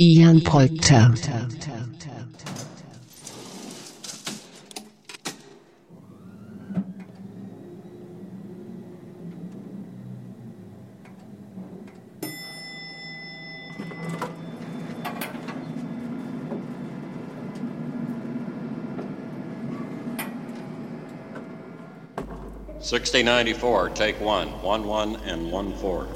Ian Pöltter. Sixty ninety-four, take one, one one and one four.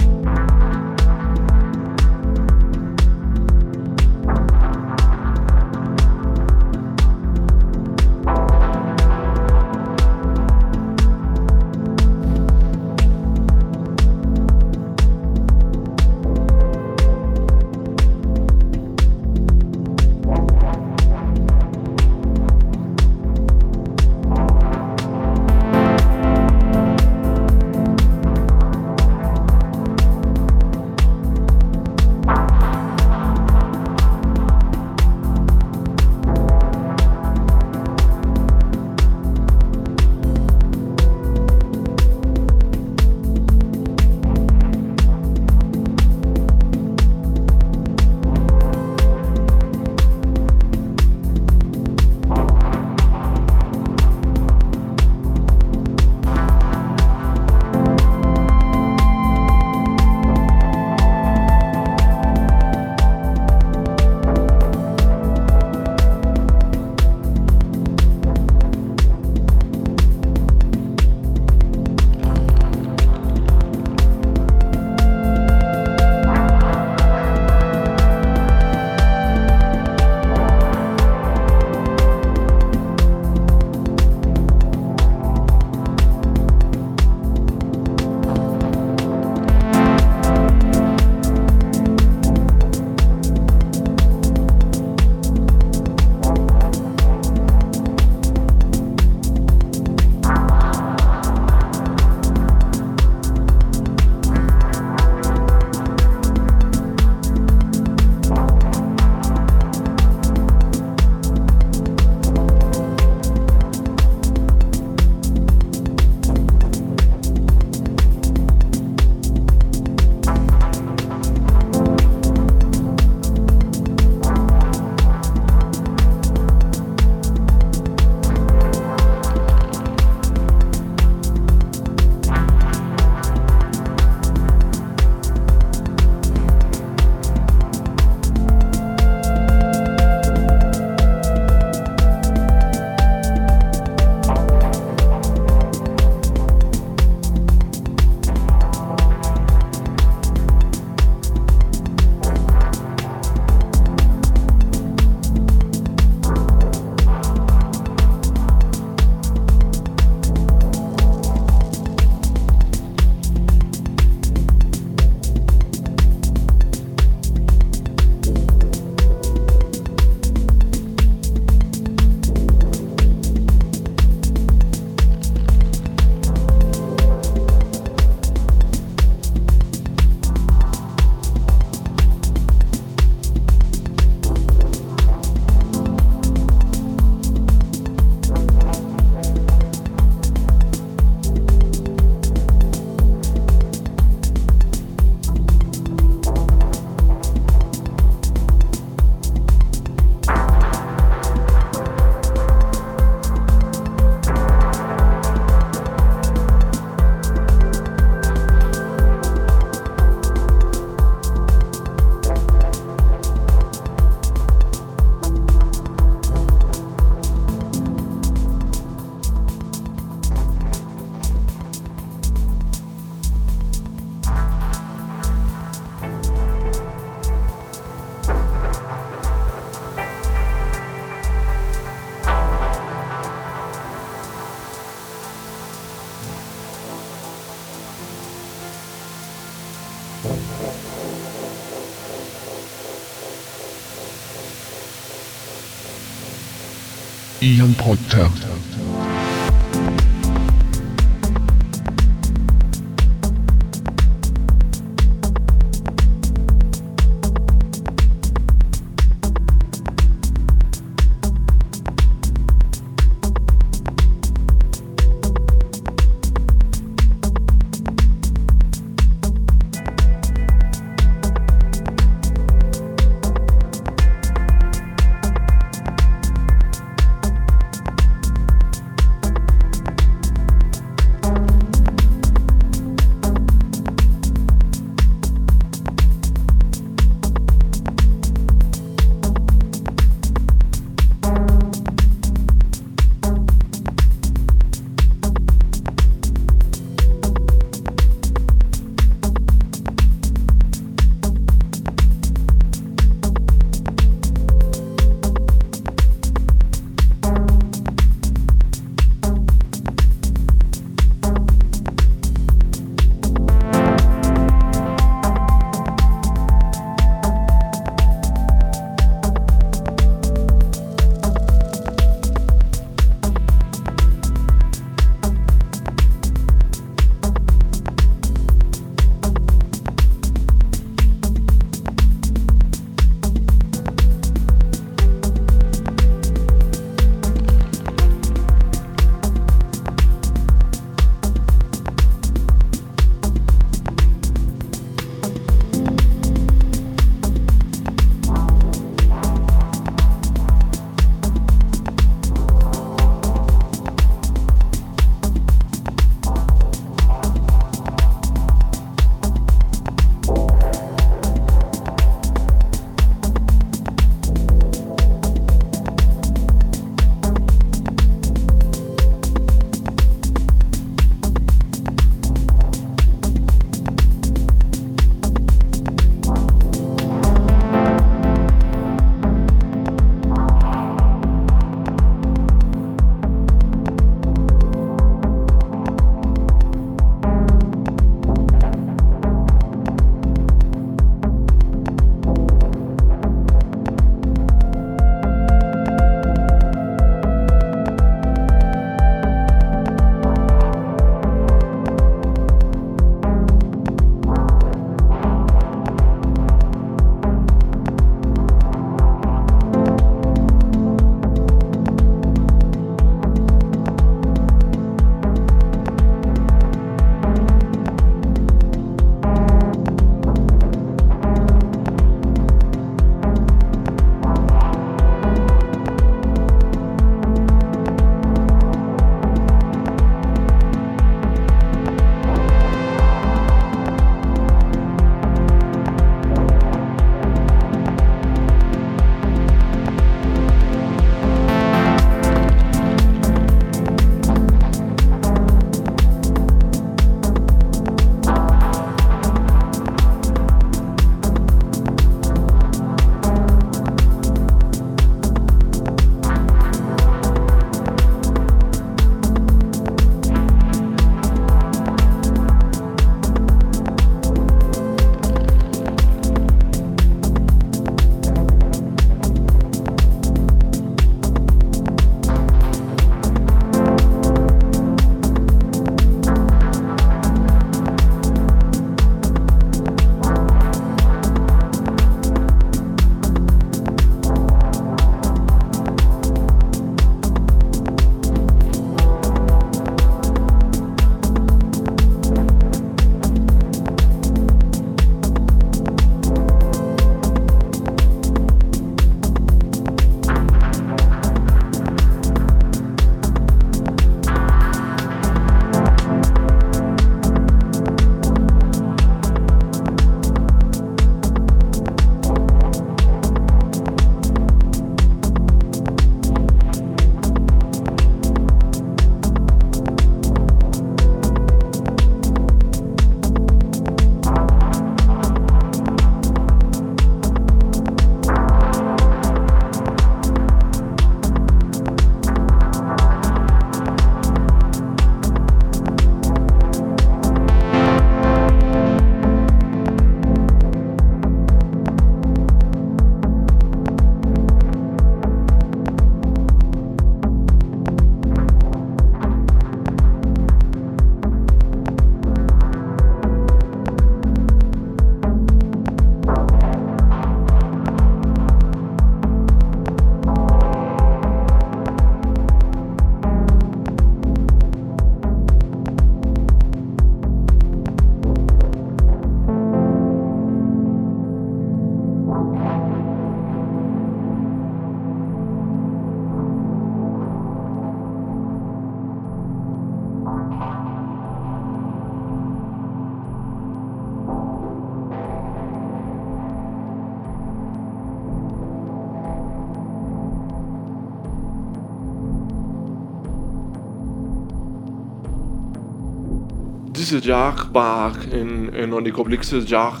jaar vaak en, en aan de komplexen jaar.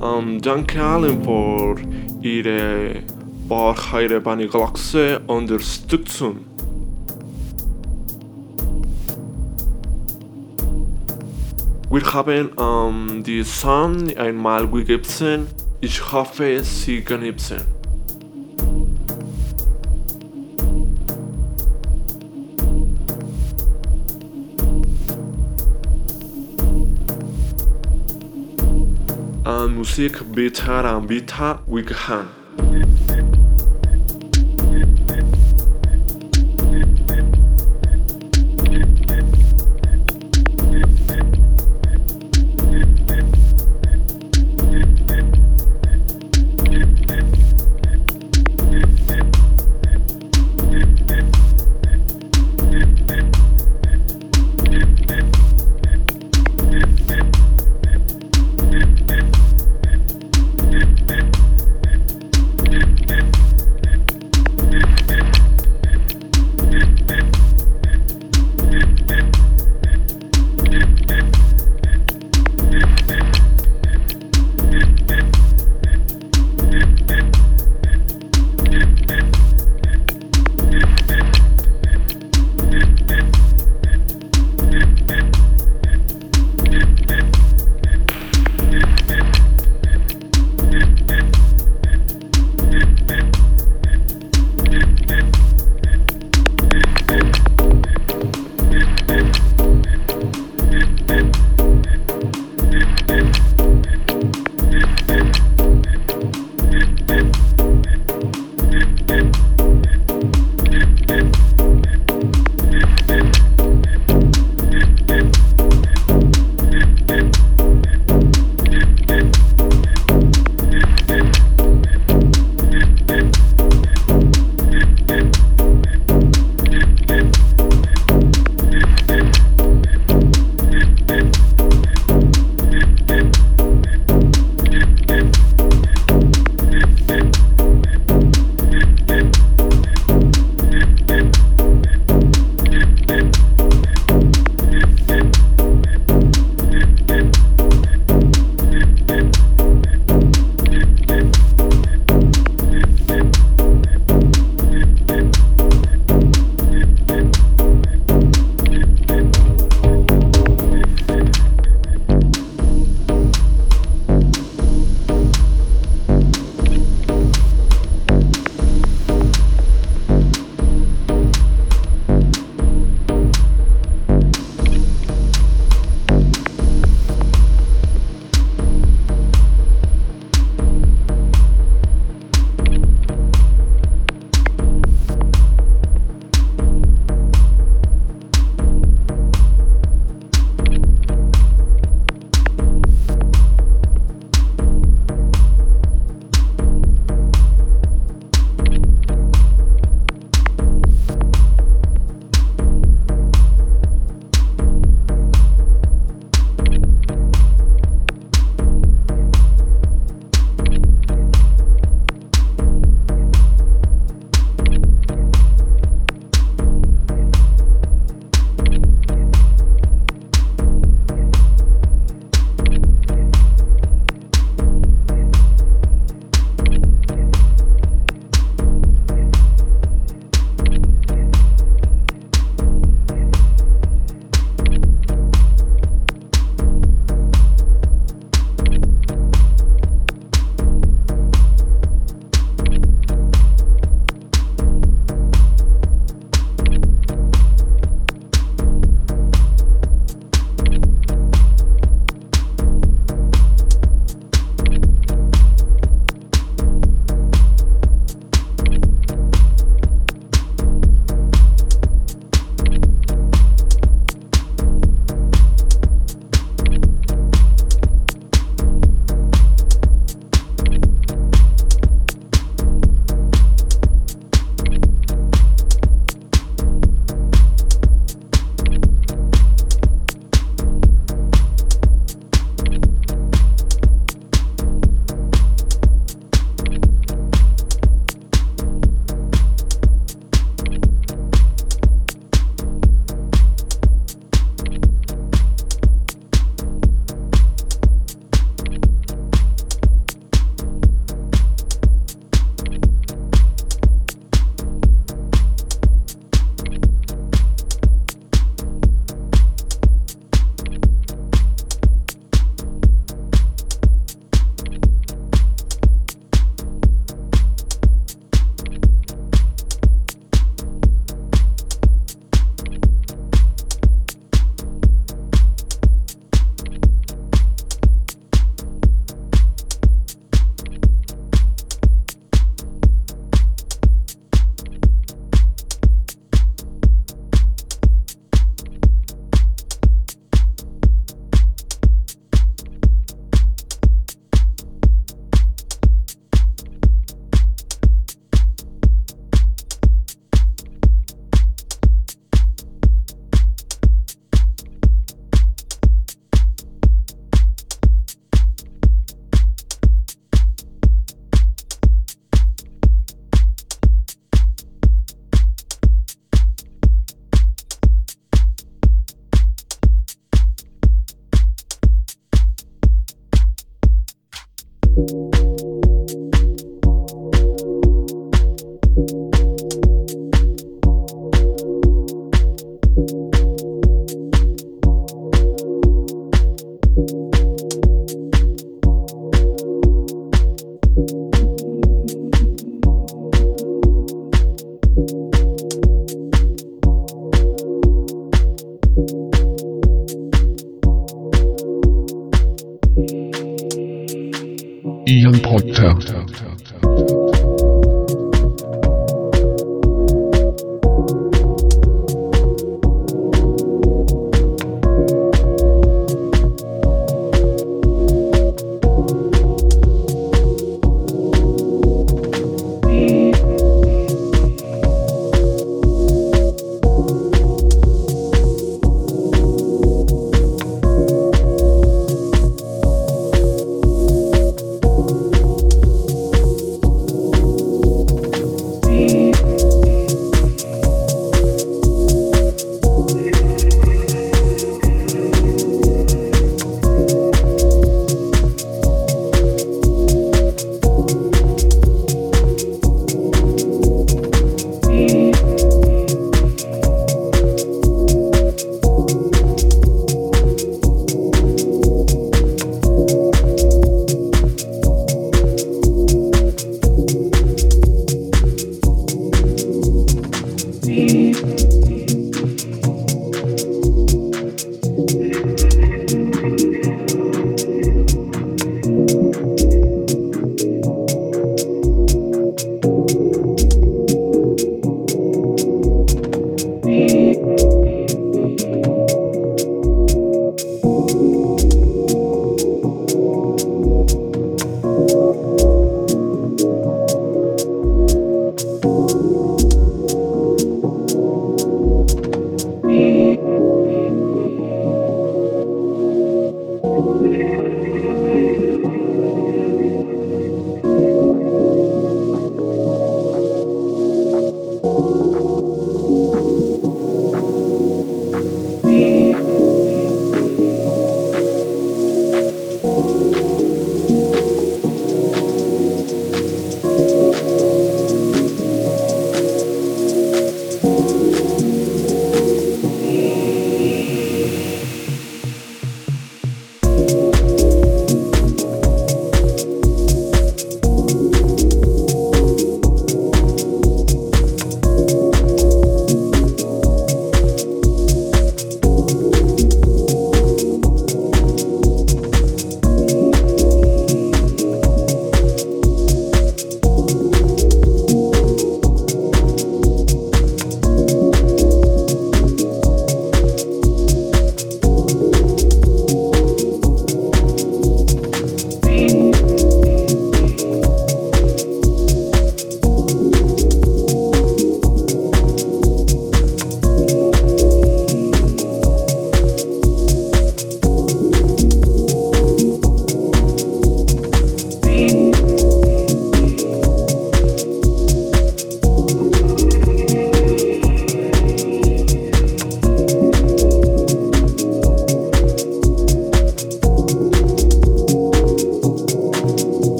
Um, dank allen für ihre Wahrheit bei der Galaxie unterstützen. Wir haben ähm, die Sun einmal gegeben. Ich hoffe, sie genießen. musik Bitar Ambita Wighan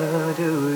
never do.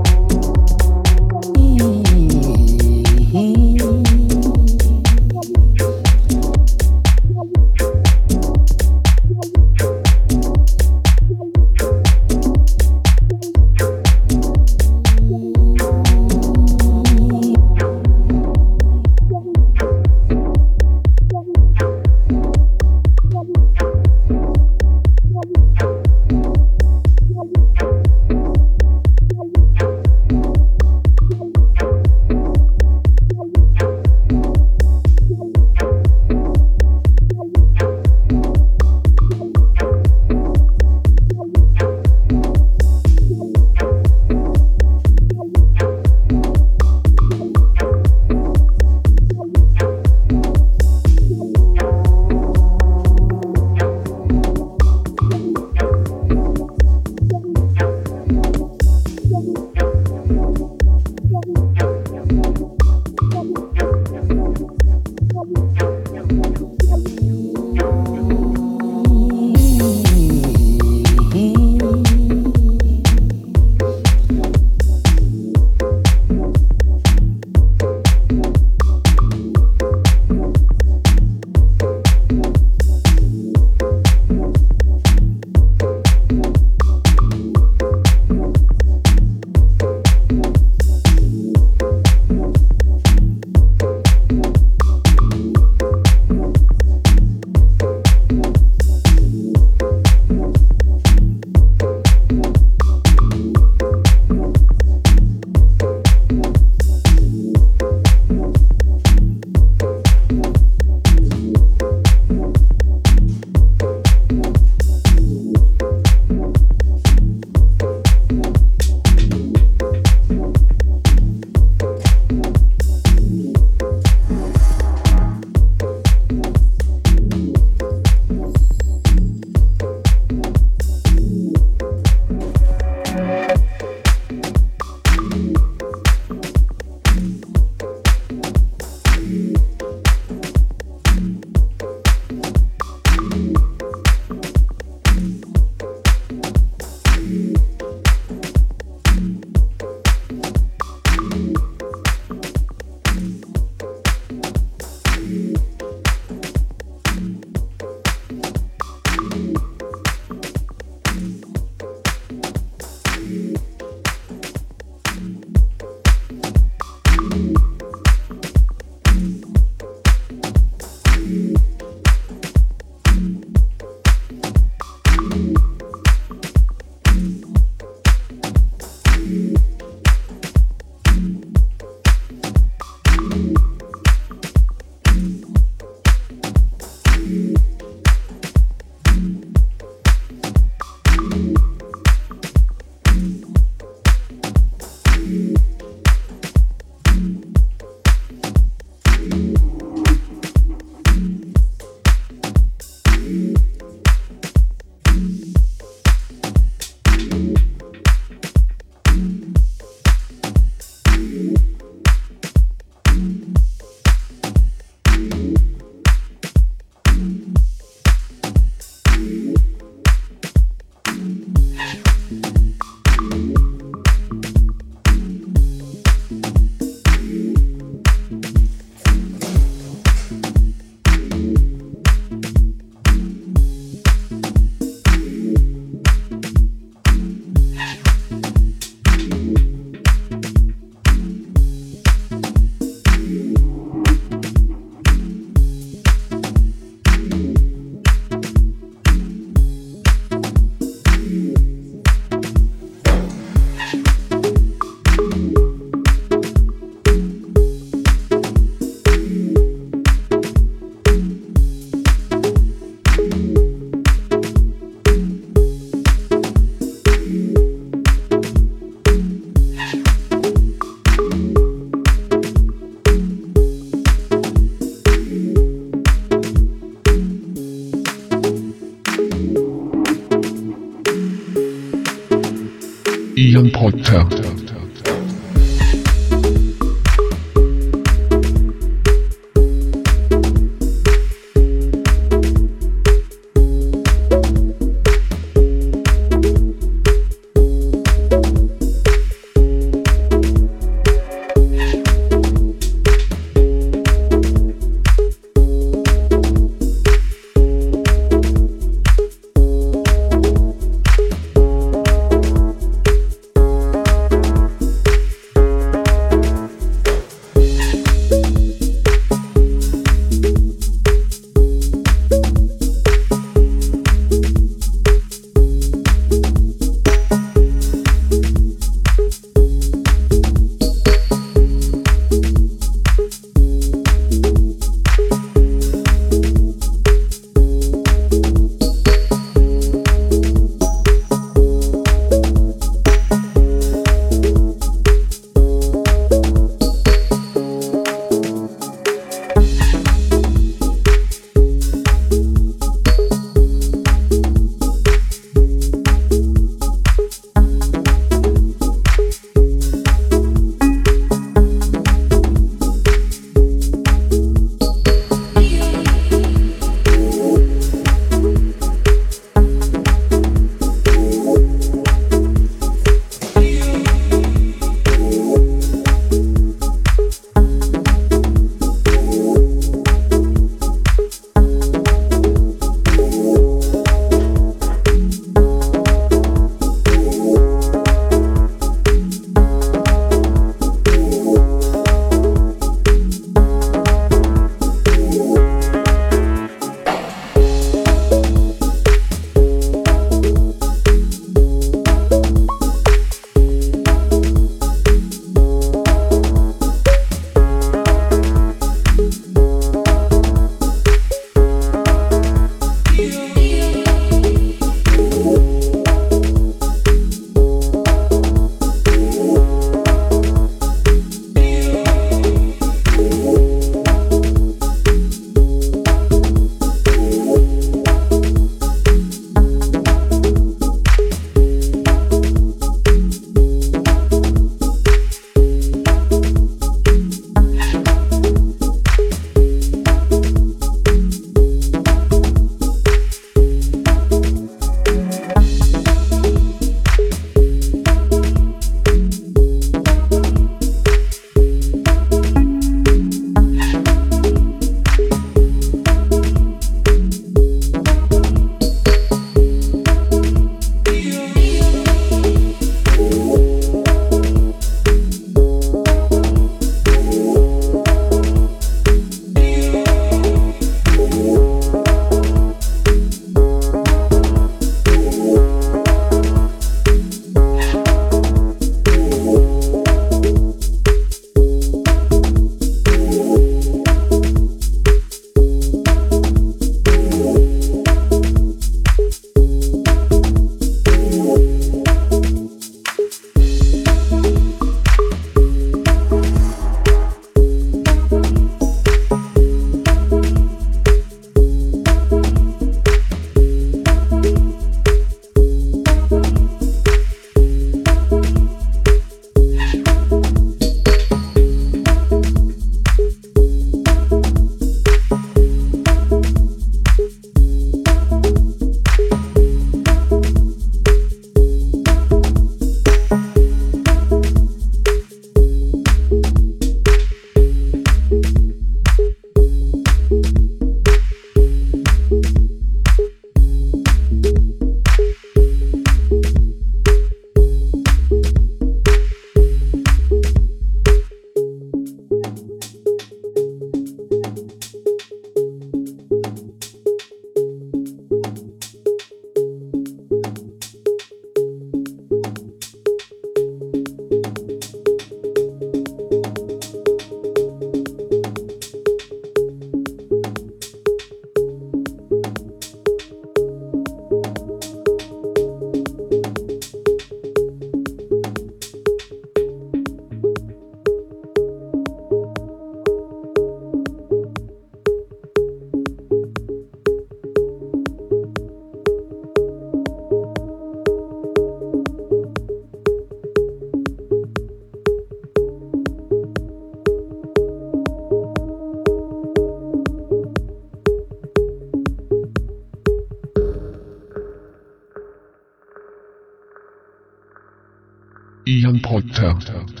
Podcast.